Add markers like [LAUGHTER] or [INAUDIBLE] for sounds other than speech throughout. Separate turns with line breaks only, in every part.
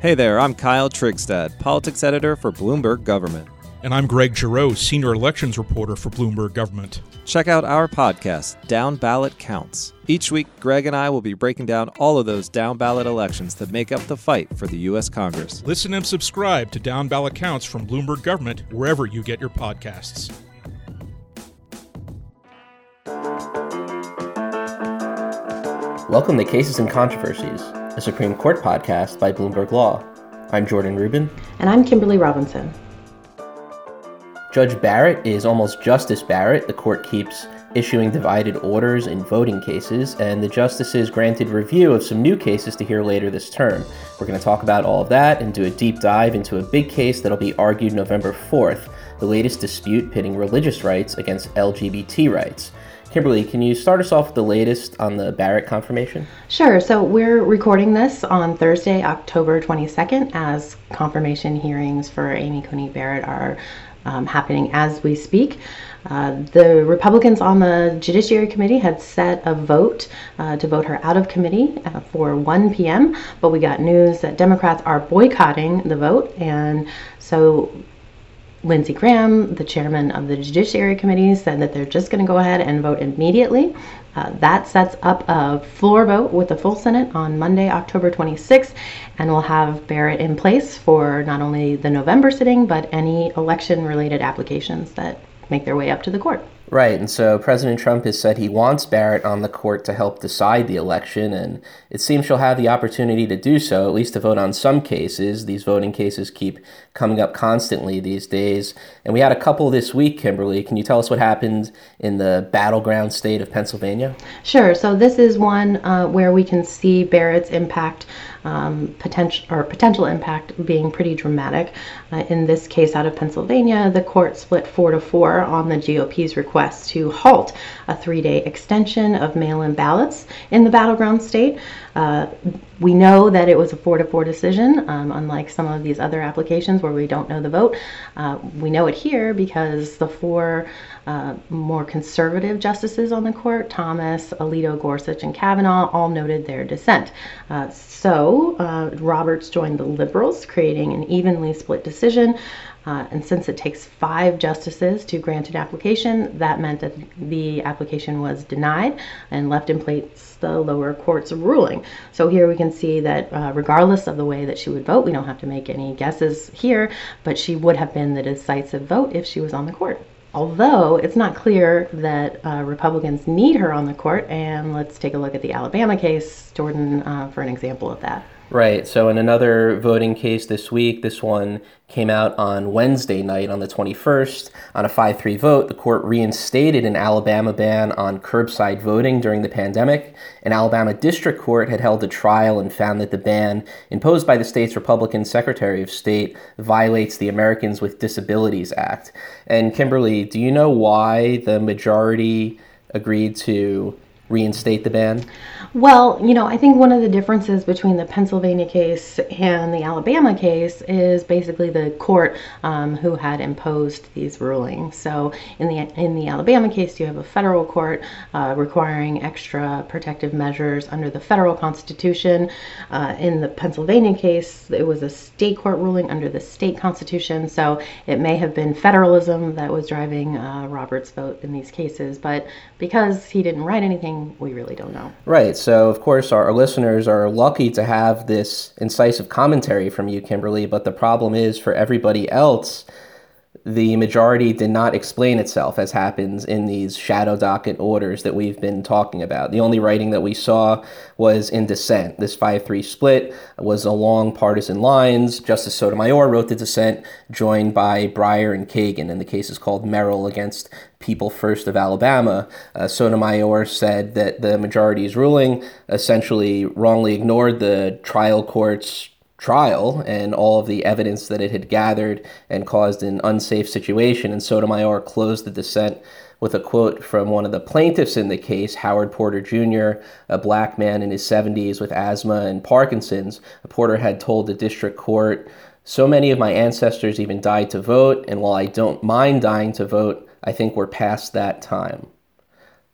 Hey there, I'm Kyle Trigstad, politics editor for Bloomberg Government.
And I'm Greg Giroux, senior elections reporter for Bloomberg Government.
Check out our podcast, Down Ballot Counts. Each week, Greg and I will be breaking down all of those down ballot elections that make up the fight for the U.S. Congress.
Listen and subscribe to Down Ballot Counts from Bloomberg Government wherever you get your podcasts.
Welcome to Cases and Controversies, a Supreme Court podcast by Bloomberg Law. I'm Jordan Rubin.
And I'm Kimberly Robinson.
Judge Barrett is almost Justice Barrett. The court keeps issuing divided orders in voting cases, and the justices granted review of some new cases to hear later this term. We're going to talk about all of that and do a deep dive into a big case that'll be argued November 4th the latest dispute pitting religious rights against LGBT rights. Kimberly, can you start us off with the latest on the Barrett confirmation?
Sure. So we're recording this on Thursday, October 22nd, as confirmation hearings for Amy Coney Barrett are um, happening as we speak. Uh, the Republicans on the Judiciary Committee had set a vote uh, to vote her out of committee uh, for 1 p.m., but we got news that Democrats are boycotting the vote, and so Lindsey Graham, the chairman of the Judiciary Committee, said that they're just going to go ahead and vote immediately. Uh, that sets up a floor vote with the full Senate on Monday, October 26th, and we'll have Barrett in place for not only the November sitting, but any election related applications that make their way up to the court.
Right, and so President Trump has said he wants Barrett on the court to help decide the election, and it seems she'll have the opportunity to do so, at least to vote on some cases. These voting cases keep coming up constantly these days. And we had a couple this week, Kimberly. Can you tell us what happened in the battleground state of Pennsylvania?
Sure. So this is one uh, where we can see Barrett's impact um, potential or potential impact being pretty dramatic. Uh, in this case, out of Pennsylvania, the court split four to four on the GOP's request to halt a three-day extension of mail-in ballots in the battleground state. Uh, we know that it was a four to four decision, um, unlike some of these other applications where we don't know the vote. Uh, we know it here because the four uh, more conservative justices on the court, Thomas, Alito, Gorsuch, and Kavanaugh, all noted their dissent. Uh, so uh, Roberts joined the liberals, creating an evenly split decision. Uh, and since it takes five justices to grant an application, that meant that the application was denied and left in place the lower court's ruling. So here we can see that uh, regardless of the way that she would vote, we don't have to make any guesses here, but she would have been the decisive vote if she was on the court. Although it's not clear that uh, Republicans need her on the court, and let's take a look at the Alabama case, Jordan, uh, for an example of that.
Right. So, in another voting case this week, this one came out on Wednesday night on the 21st. On a 5 3 vote, the court reinstated an Alabama ban on curbside voting during the pandemic. An Alabama district court had held a trial and found that the ban imposed by the state's Republican Secretary of State violates the Americans with Disabilities Act. And, Kimberly, do you know why the majority agreed to reinstate the ban?
Well, you know, I think one of the differences between the Pennsylvania case and the Alabama case is basically the court um, who had imposed these rulings. So in the in the Alabama case, you have a federal court uh, requiring extra protective measures under the federal constitution. Uh, in the Pennsylvania case, it was a state court ruling under the state constitution. So it may have been federalism that was driving uh, Roberts' vote in these cases, but because he didn't write anything, we really don't know.
Right. So, of course, our, our, listeners are lucky to have this incisive commentary from you, Kimberly. But the problem is for everybody else, the majority did not explain itself, as happens in these shadow docket orders that we've been talking about. The only writing that we saw was in dissent. This 5 3 split was along partisan lines. Justice Sotomayor wrote the dissent, joined by Breyer and Kagan, and the case is called Merrill against People First of Alabama. Uh, Sotomayor said that the majority's ruling essentially wrongly ignored the trial court's trial and all of the evidence that it had gathered and caused an unsafe situation. And Sotomayor closed the dissent with a quote from one of the plaintiffs in the case, Howard Porter Jr., a black man in his 70s with asthma and Parkinson's. Porter had told the district court, So many of my ancestors even died to vote, and while I don't mind dying to vote, I think we're past that time.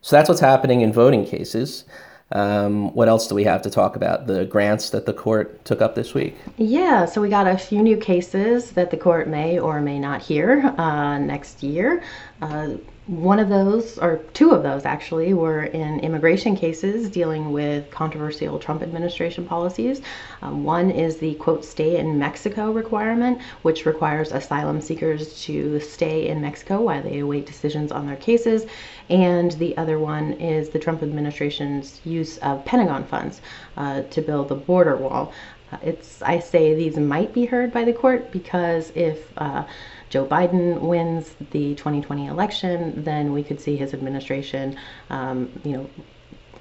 So that's what's happening in voting cases. Um, what else do we have to talk about? The grants that the court took up this week.
Yeah, so we got a few new cases that the court may or may not hear uh, next year. Uh, one of those, or two of those actually, were in immigration cases dealing with controversial Trump administration policies. Um, one is the quote, stay in Mexico requirement, which requires asylum seekers to stay in Mexico while they await decisions on their cases. And the other one is the Trump administration's use of Pentagon funds uh, to build the border wall. Uh, it's, I say these might be heard by the court because if uh, Joe Biden wins the 2020 election, then we could see his administration, um, you know,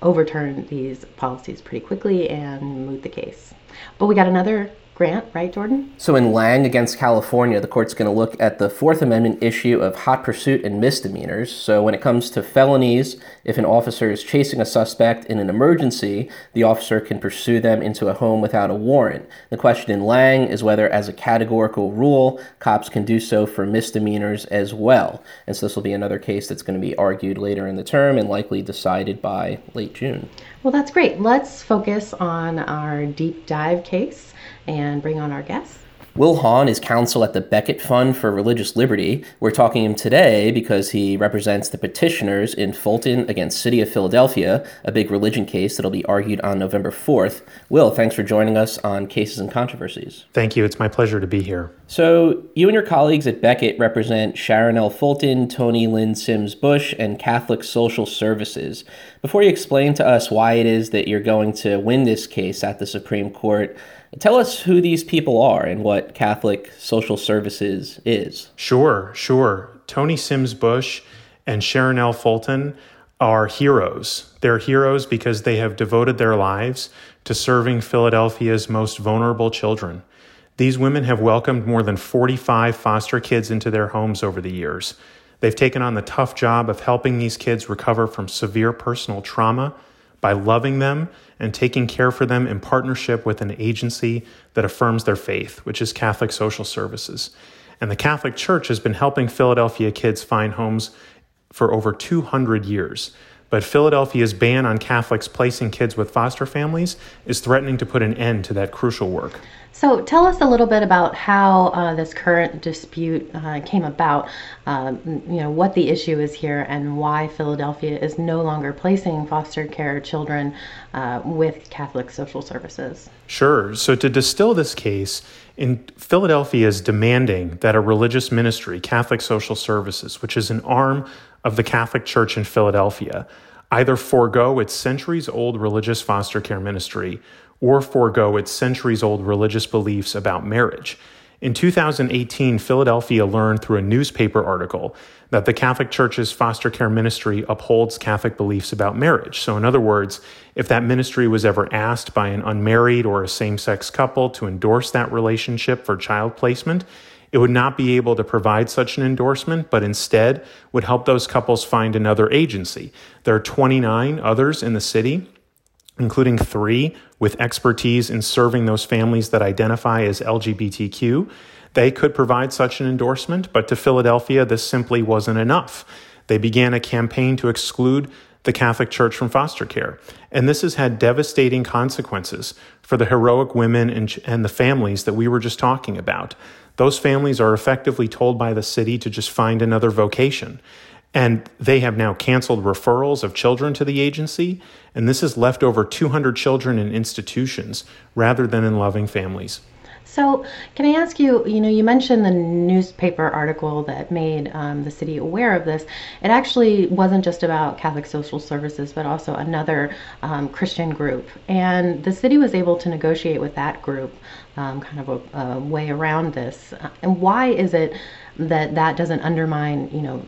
overturn these policies pretty quickly and moot the case. But we got another grant, right, Jordan?
So in Lange against California, the court's going to look at the Fourth Amendment issue of hot pursuit and misdemeanors. So when it comes to felonies, if an officer is chasing a suspect in an emergency, the officer can pursue them into a home without a warrant. The question in Lange is whether, as a categorical rule, cops can do so for misdemeanors as well. And so this will be another case that's going to be argued later in the term and likely decided by late June.
Well, that's great. Let's focus on our deep dive case and bring on our guests.
Will Haun is counsel at the Becket Fund for Religious Liberty. We're talking to him today because he represents the petitioners in Fulton against City of Philadelphia, a big religion case that'll be argued on November 4th. Will, thanks for joining us on Cases and Controversies.
Thank you. It's my pleasure to be here.
So, you and your colleagues at Becket represent Sharonell Fulton, Toni Lynn Simms-Busch, and Catholic Social Services. Before you explain to us why it is that you're going to win this case at the Supreme Court, Tell us who these people are and what Catholic Social Services is.
Sure, sure. Toni Simms-Busch and Sharonell Fulton are heroes. They're heroes because they have devoted their lives to serving Philadelphia's most vulnerable children. These women have welcomed more than 45 foster kids into their homes over the years. They've taken on the tough job of helping these kids recover from severe personal trauma by loving them and taking care for them in partnership with an agency that affirms their faith, which is Catholic Social Services. And the Catholic Church has been helping Philadelphia kids find homes for over 200 years. But Philadelphia's ban on Catholics placing kids with foster families is threatening to put an end to that crucial work.
So, tell us a little bit about how uh, this current dispute uh, came about. Uh, you know what the issue is here, and why Philadelphia is no longer placing foster care children uh, with Catholic social services.
Sure. So, to distill this case, in Philadelphia is demanding that a religious ministry, Catholic Social Services, which is an arm of the Catholic Church in Philadelphia, either forego its centuries old religious foster care ministry or forego its centuries old religious beliefs about marriage. In 2018, Philadelphia learned through a newspaper article that the Catholic Church's foster care ministry upholds Catholic beliefs about marriage. So, in other words, if that ministry was ever asked by an unmarried or a same sex couple to endorse that relationship for child placement, it would not be able to provide such an endorsement, but instead would help those couples find another agency. There are 29 others in the city including three with expertise in serving those families that identify as LGBTQ. They could provide such an endorsement, but to Philadelphia, this simply wasn't enough. They began a campaign to exclude the Catholic Church from foster care. And this has had devastating consequences for the heroic women and, and the families that we were just talking about. Those families are effectively told by the city to just find another vocation. And they have now canceled referrals of children to the agency, and this has left over 200 children in institutions rather than in loving families.
So, can I ask you? You know, you mentioned the newspaper article that made um, the city aware of this. It actually wasn't just about Catholic Social Services, but also another um, Christian group. And the city was able to negotiate with that group, um, kind of a, a, way around this. And why is it that that doesn't undermine, you know,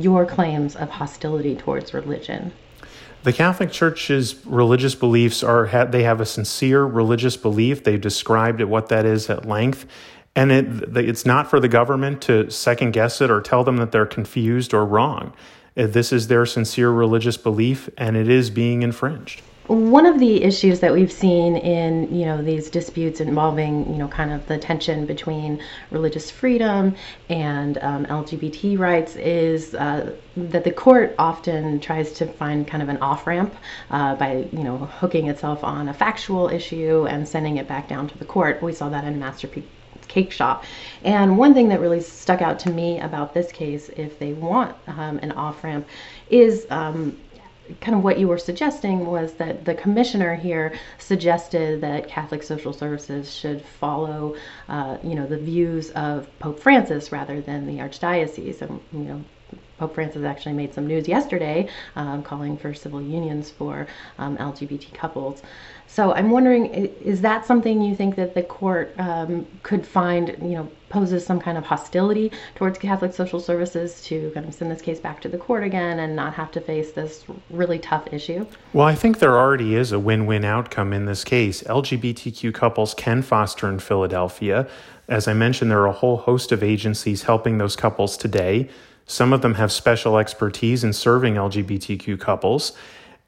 your claims of hostility towards religion.
The Catholic Church's religious beliefs are they have a sincere religious belief. They've described it, what that is at length, and it it's not for the government to second guess it or tell them that they're confused or wrong. Uh, this is their sincere religious belief, and it is being infringed.
One of the issues that we've seen in you know these disputes involving you know kind of the tension between religious freedom and um, LGBT rights is uh, that the court often tries to find kind of an off ramp uh, by you know hooking itself on a factual issue and sending it back down to the court. We saw that in Masterpiece Cake Shop. And one thing that really stuck out to me about this case, if they want um, an off ramp, is um, kind of what you were suggesting was that the commissioner here suggested that Catholic Social Services should follow, uh, you know, the views of Pope Francis rather than the archdiocese. And you know, Pope Francis actually made some news yesterday, um, calling for civil unions for um, LGBT couples. So I'm wondering, is that something you think that the court um, could find, you know, poses some kind of hostility towards Catholic social services to kind of send this case back to the court again and not have to face this really tough issue?
Well, I think there already is a win win outcome in this case. LGBTQ couples can foster in Philadelphia. As I mentioned, there are a whole host of agencies helping those couples today. Some of them have special expertise in serving LGBTQ couples.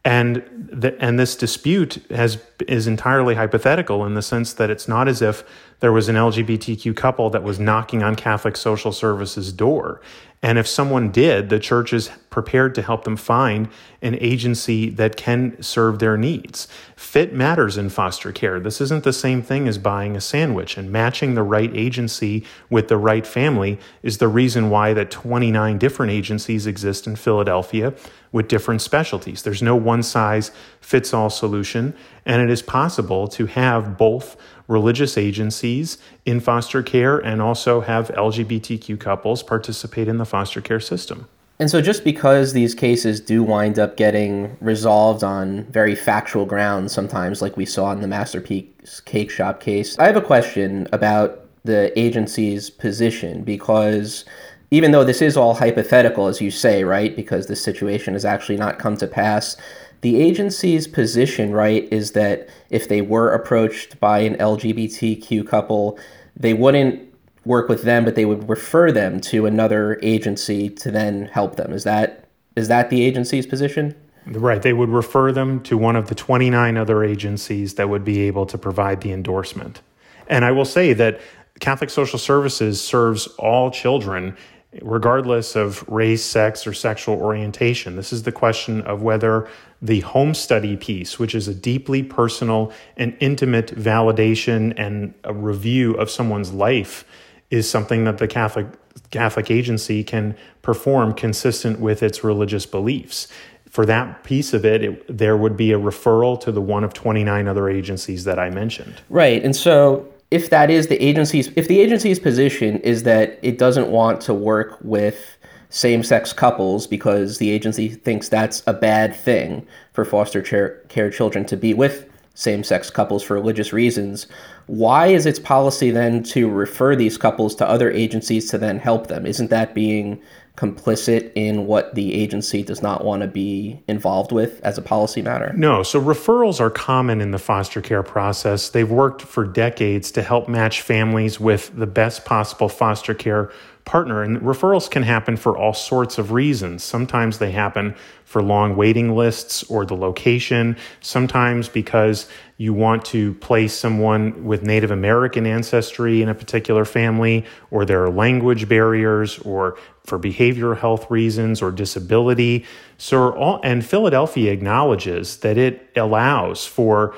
And the, and this dispute has is entirely hypothetical in the sense that it's not as if there was an LGBTQ couple that was knocking on Catholic Social Services door. And if someone did, the church is prepared to help them find an agency that can serve their needs. Fit matters in foster care. This isn't the same thing as buying a sandwich, and matching the right agency with the right family is the reason why that 29 different agencies exist in Philadelphia with different specialties. There's no one size fits all solution, and it is possible to have both religious agencies in foster care and also have LGBTQ couples participate in the foster care system.
And so, just because these cases do wind up getting resolved on very factual grounds, sometimes, like we saw in the Masterpiece Cake Shop case, I have a question about the agency's position because even though this is all hypothetical, as you say, right, because this situation has actually not come to pass, the agency's position, right, is that if they were approached by an LGBTQ couple, they wouldn't work with them, but they would refer them to another agency to then help them. Is that is that the agency's position?
Right. They would refer them to one of the 29 other agencies that would be able to provide the endorsement. And I will say that Catholic Social Services serves all children regardless of race, sex, or sexual orientation. This is the question of whether the home study piece, which is a deeply personal and intimate validation and a review of someone's life, is something that the Catholic Catholic agency can perform consistent with its religious beliefs. For that piece of it, it, there would be a referral to the one of 29 other agencies that I mentioned.
Right. And so if that is the agency's if the agency's position is that it doesn't want to work with same-sex couples because the agency thinks that's a bad thing for foster care children to be with same-sex couples for religious reasons why is its policy then to refer these couples to other agencies to then help them isn't that being complicit in what the agency does not want to be involved with as a policy matter?
No. So referrals are common in the foster care process. They've worked for decades to help match families with the best possible foster care partner. And referrals can happen for all sorts of reasons. Sometimes they happen for long waiting lists or the location. Sometimes because you want to place someone with Native American ancestry in a particular family, or there are language barriers, or for behavioral health reasons or disability. So, all, and Philadelphia acknowledges that it allows for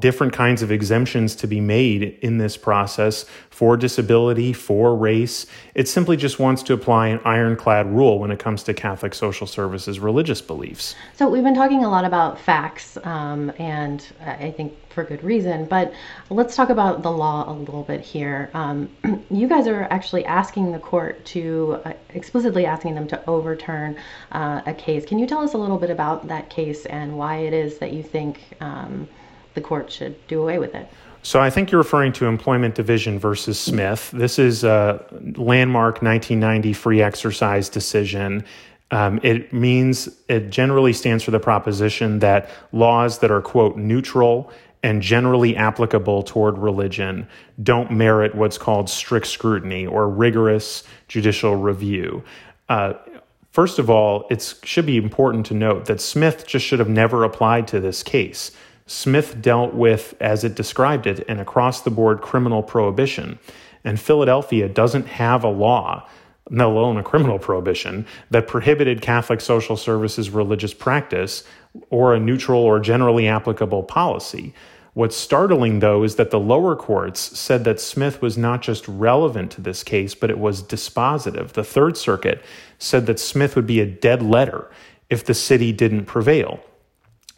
different kinds of exemptions to be made in this process for disability, for race. It simply just wants to apply an ironclad rule when it comes to Catholic social services religious beliefs.
So, we've been talking a lot about facts, um, and I think for good reason, but let's talk about the law a little bit here. Um, [CLEARS THROAT] you guys are actually asking the court to, uh, explicitly asking them to overturn uh, a case. Can you tell us a little bit about that case and why it is that you think? Um, the court should do away with it.
So I think you're referring to Employment Division versus Smith. This is a landmark 1990 free exercise decision. Um, it means it generally stands for the proposition that laws that are quote neutral and generally applicable toward religion don't merit what's called strict scrutiny or rigorous judicial review. Uh, First of all, it should be important to note that Smith just should have never applied to this case. Smith dealt with, as it described it, an across the board criminal prohibition. And Philadelphia doesn't have a law, let alone a criminal prohibition, that prohibited Catholic social services religious practice or a neutral or generally applicable policy. What's startling, though, is that the lower courts said that Smith was not just relevant to this case, but it was dispositive. The Third Circuit said that Smith would be a dead letter if the city didn't prevail.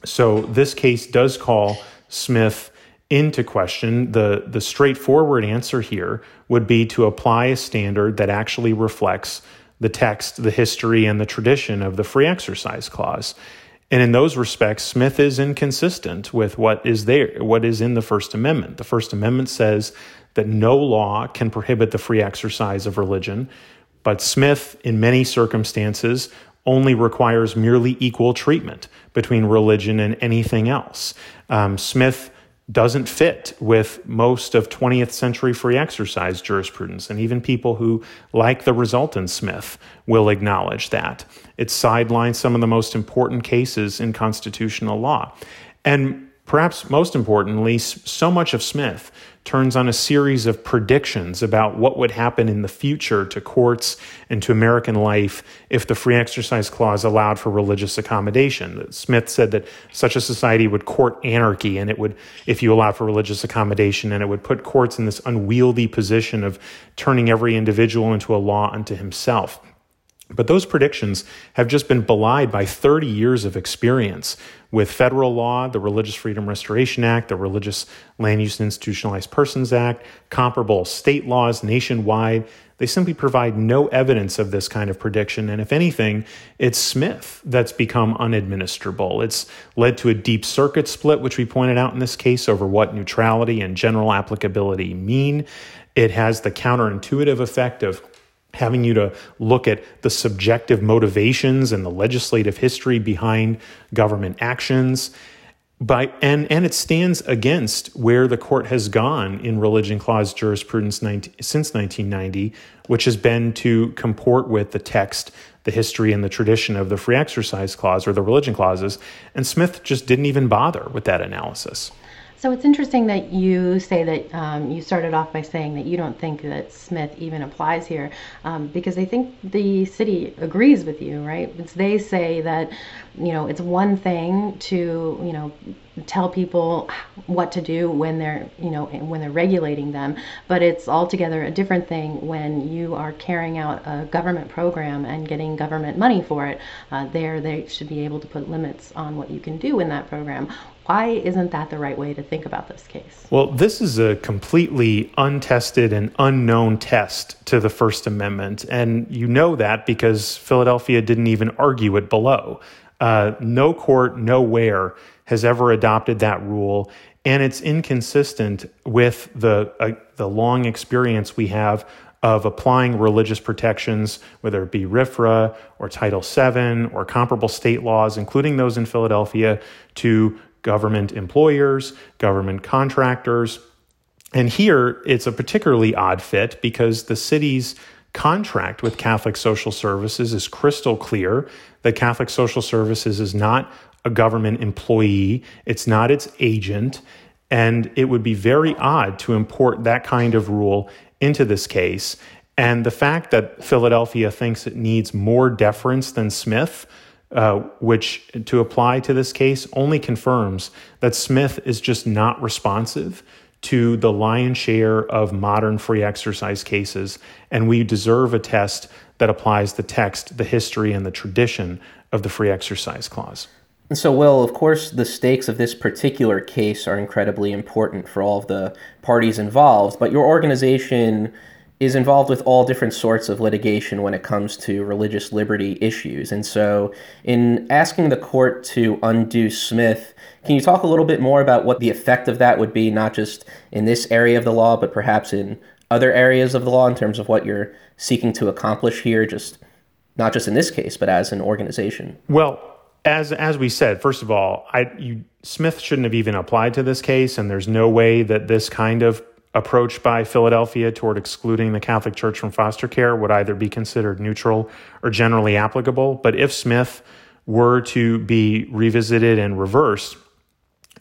So this case does call Smith into question. The, the straightforward answer here would be to apply a standard that actually reflects the text, the history, and the tradition of the free exercise clause. And in those respects, Smith is inconsistent with what is there, what is in the First Amendment. The First Amendment says that no law can prohibit the free exercise of religion, but Smith, in many circumstances, only requires merely equal treatment between religion and anything else. Um, Smith doesn't fit with most of 20th century free exercise jurisprudence. And even people who like the result in Smith will acknowledge that. It sidelines some of the most important cases in constitutional law. And perhaps most importantly, so much of Smith turns on a series of predictions about what would happen in the future to courts and to American life if the free exercise clause allowed for religious accommodation. Smith said that such a society would court anarchy and it would, if you allow for religious accommodation, and it would put courts in this unwieldy position of turning every individual into a law unto himself. But those predictions have just been belied by 30 years of experience with federal law, the Religious Freedom Restoration Act, the Religious Land Use and Institutionalized Persons Act, comparable state laws nationwide. They simply provide no evidence of this kind of prediction. And if anything, it's Smith that's become unadministrable. It's led to a deep circuit split, which we pointed out in this case over what neutrality and general applicability mean. It has the counterintuitive effect of having you to look at the subjective motivations and the legislative history behind government actions. By and and it stands against where the court has gone in religion clause jurisprudence 19, since 1990 which has been to comport with the text the history and the tradition of the free exercise clause or the religion clauses. And smith just didn't even bother with that analysis
so it's interesting that you say that um, you started off by saying that you don't think that Smith even applies here, um, because I think the city agrees with you, right? It's, they say that, you know, it's one thing to, you know, tell people what to do when they're, you know, when they're regulating them, but it's altogether a different thing when you are carrying out a government program and getting government money for it. Uh, there, they should be able to put limits on what you can do in that program why isn't that the right way to think about this case?
Well, this is a completely untested and unknown test to the First Amendment. And you know that because Philadelphia didn't even argue it below. Uh, no court, nowhere has ever adopted that rule. And it's inconsistent with the, uh, the long experience we have of applying religious protections, whether it be RFRA or Title VII or comparable state laws, including those in Philadelphia, to government employers, government contractors. And here it's a particularly odd fit because the city's contract with Catholic Social Services is crystal clear that Catholic Social Services is not a government employee, it's not its agent, and it would be very odd to import that kind of rule into this case. And the fact that Philadelphia thinks it needs more deference than Smith uh, which to apply to this case only confirms that Smith is just not responsive to the lion's share of modern free exercise cases, and we deserve a test that applies the text, the history, and the tradition of the free exercise clause.
And so, Will, of course, the stakes of this particular case are incredibly important for all of the parties involved, but your organization is involved with all different sorts of litigation when it comes to religious liberty issues. And so, in asking the court to undo Smith, can you talk a little bit more about what the effect of that would be, not just in this area of the law, but perhaps in other areas of the law in terms of what you're seeking to accomplish here, just not just in this case, but as an organization?
Well, as as we said, first of all, I you Smith shouldn't have even applied to this case, and there's no way that this kind of approach by Philadelphia toward excluding the Catholic Church from foster care would either be considered neutral or generally applicable. But if Smith were to be revisited and reversed,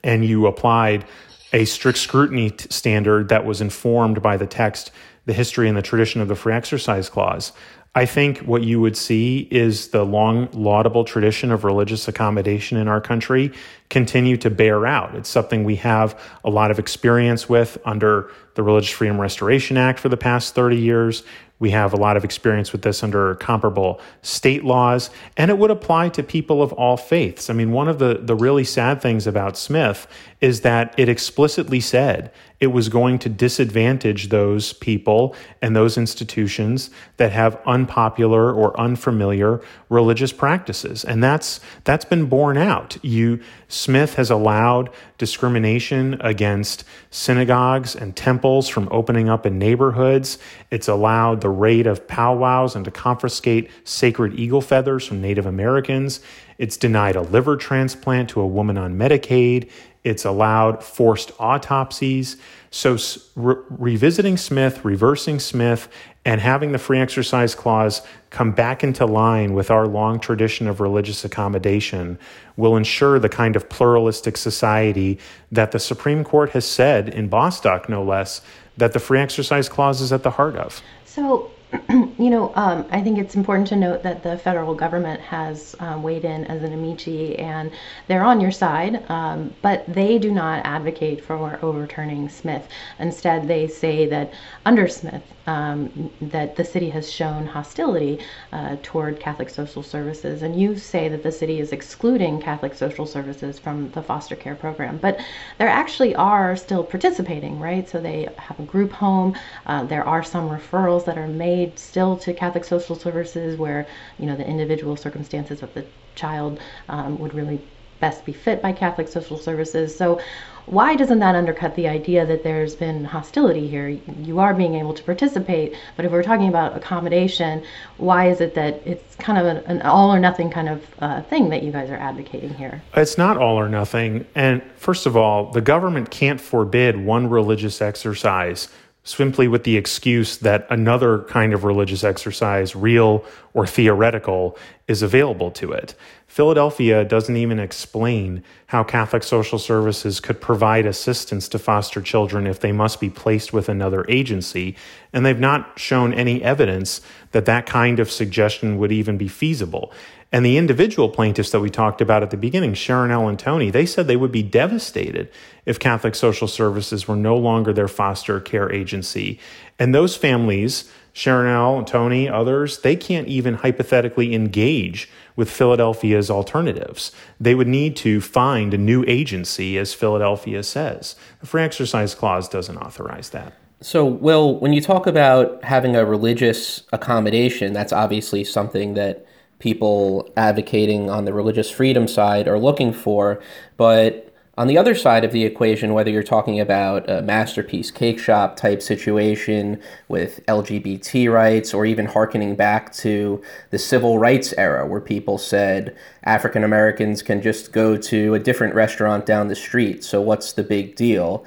and you applied a strict scrutiny t- standard that was informed by the text, the history, and the tradition of the Free Exercise Clause, I think what you would see is the long laudable tradition of religious accommodation in our country continue to bear out. It's something we have a lot of experience with under the Religious Freedom Restoration Act for the past 30 years. We have a lot of experience with this under comparable state laws, and it would apply to people of all faiths. I mean, one of the, the really sad things about Smith is that it explicitly said it was going to disadvantage those people and those institutions that have unpopular or unfamiliar religious practices. And that's that's been borne out. You Smith has allowed discrimination against synagogues and temples from opening up in neighborhoods. It's allowed the raid of powwows and to confiscate sacred eagle feathers from Native Americans. It's denied a liver transplant to a woman on Medicaid. It's allowed forced autopsies. So, re- revisiting Smith, reversing Smith, and having the free exercise clause come back into line with our long tradition of religious accommodation will ensure the kind of pluralistic society that the Supreme Court has said in Bostock, no less, that the free exercise clause is at the heart of.
So, [CLEARS THROAT] you know, um, I think it's important to note that the federal government has um, weighed in as an amici and they're on your side, um, but they do not advocate for overturning Smith. Instead, they say that under Smith, um, that the city has shown hostility uh, toward Catholic social services, and you say that the city is excluding Catholic social services from the foster care program, but there actually are still participating, right? So they have a group home. Uh, there are some referrals that are made still to Catholic social services where you know the individual circumstances of the child um, would really best be fit by Catholic social services. So why doesn't that undercut the idea that there's been hostility here? You are being able to participate, but if we're talking about accommodation, why is it that it's kind of an, an all or nothing kind of uh, thing that you guys are advocating here?
It's not all or nothing. And first of all, the government can't forbid one religious exercise simply with the excuse that another kind of religious exercise, real or theoretical, is available to it. Philadelphia doesn't even explain how Catholic social services could provide assistance to foster children if they must be placed with another agency, and they've not shown any evidence that that kind of suggestion would even be feasible. And the individual plaintiffs that we talked about at the beginning, Sharonell and Toni, they said they would be devastated if Catholic Social Services were no longer their foster care agency. And those families, Sharonell and Toni, others, they can't even hypothetically engage with Philadelphia's alternatives. They would need to find a new agency, as Philadelphia says. The Free Exercise Clause doesn't authorize that.
So, Will, when you talk about having a religious accommodation, that's obviously something that people advocating on the religious freedom side are looking for. But on the other side of the equation, whether you're talking about a masterpiece cake shop type situation with LGBT rights, or even harkening back to the civil rights era where people said African Americans can just go to a different restaurant down the street, so what's the big deal?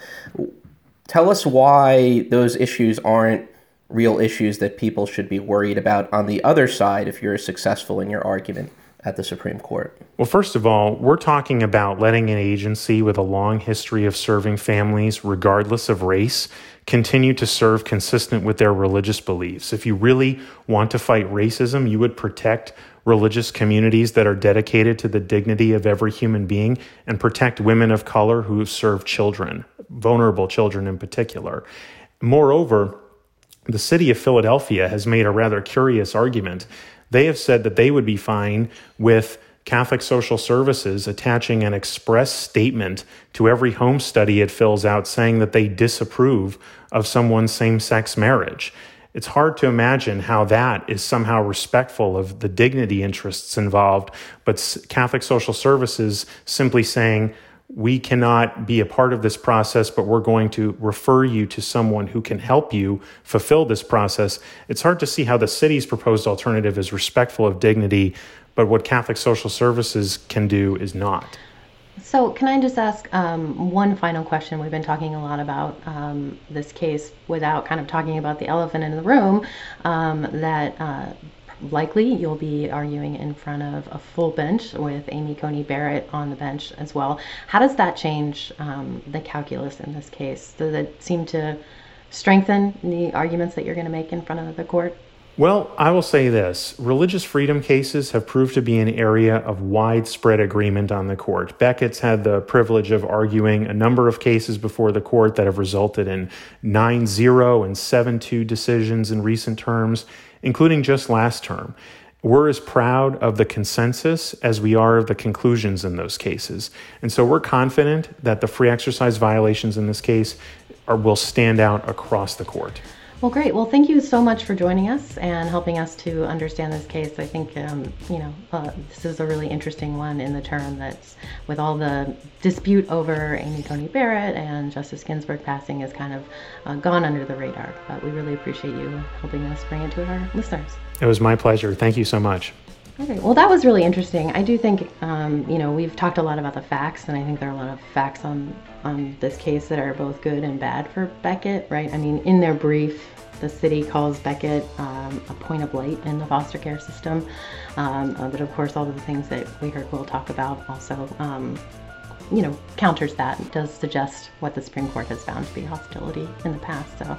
Tell us why those issues aren't real issues that people should be worried about on the other side if you're successful in your argument at the Supreme Court?
Well, first of all, we're talking about letting an agency with a long history of serving families, regardless of race, continue to serve consistent with their religious beliefs. If you really want to fight racism, you would protect religious communities that are dedicated to the dignity of every human being and protect women of color who serve children, vulnerable children in particular. Moreover, the city of Philadelphia has made a rather curious argument they have said that they would be fine with Catholic Social Services attaching an express statement to every home study it fills out saying that they disapprove of someone's same sex marriage. It's hard to imagine how that is somehow respectful of the dignity interests involved, but Catholic Social Services simply saying, we cannot be a part of this process, but we're going to refer you to someone who can help you fulfill this process. It's hard to see how the city's proposed alternative is respectful of dignity, but what Catholic Social Services can do is not.
So, can I just ask um, one final question? We've been talking a lot about um, this case without kind of talking about the elephant in the room um, that uh, likely you'll be arguing in front of a full bench with Amy Coney Barrett on the bench as well. How does that change um, the calculus in this case? Does it seem to strengthen the arguments that you're going to make in front of the court?
Well, I will say this religious freedom cases have proved to be an area of widespread agreement on the court. Becket's had the privilege of arguing a number of cases before the court that have resulted in 9 0 and 7 2 decisions in recent terms, including just last term. We're as proud of the consensus as we are of the conclusions in those cases. And so we're confident that the free exercise violations in this case are, will stand out across the court.
Well, great. Well, thank you so much for joining us and helping us to understand this case. I think, um, you know, uh, this is a really interesting one in the term that's with all the dispute over Amy Coney Barrett and Justice Ginsburg passing is kind of uh, gone under the radar. But we really appreciate you helping us bring it to our listeners.
It was my pleasure. Thank you so much.
Okay, well, that was really interesting. I do think, um, you know, we've talked a lot about the facts, and I think there are a lot of facts on on this case that are both good and bad for Becket, right? I mean, in their brief, the city calls Becket um, a point of light in the foster care system. Um, uh, but of course, all of the things that we heard Will talk about also, um, you know, counters that. Does suggest what the Supreme Court has found to be hostility in the past. So,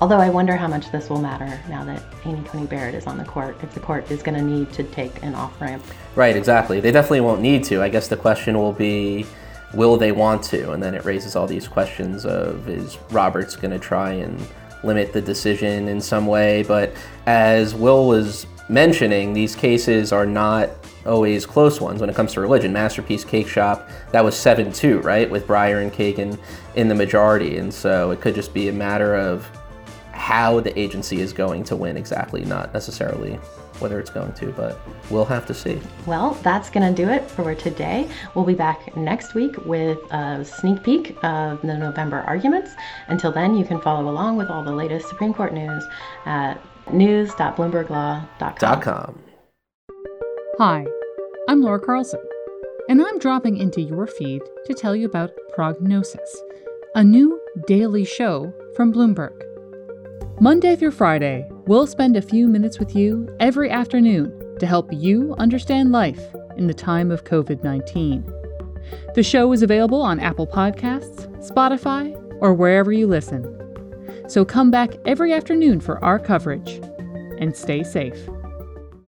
although I wonder how much this will matter now that Amy Coney Barrett is on the court, if the court is going to need to take an off ramp.
Right, exactly. They definitely won't need to. I guess the question will be will they want to? And then it raises all these questions of is Roberts going to try and limit the decision in some way? But as Will was mentioning, these cases are not always close ones when it comes to religion. Masterpiece Cake Shop, that was 7 2, right? With Breyer and Kagan in the majority. And so it could just be a matter of how the agency is going to win exactly, not necessarily whether it's going to, but we'll have to see.
Well, that's going to do it for today. We'll be back next week with a sneak peek of the November arguments. Until then, you can follow along with all the latest Supreme Court news at news.bloomberglaw.com.
Hi, I'm Laura Carlson, and I'm dropping into your feed to tell you about Prognosis, a new daily show from Bloomberg. Monday through Friday, we'll spend a few minutes with you every afternoon to help you understand life in the time of COVID 19. The show is available on Apple Podcasts, Spotify, or wherever you listen. So come back every afternoon for our coverage and stay safe.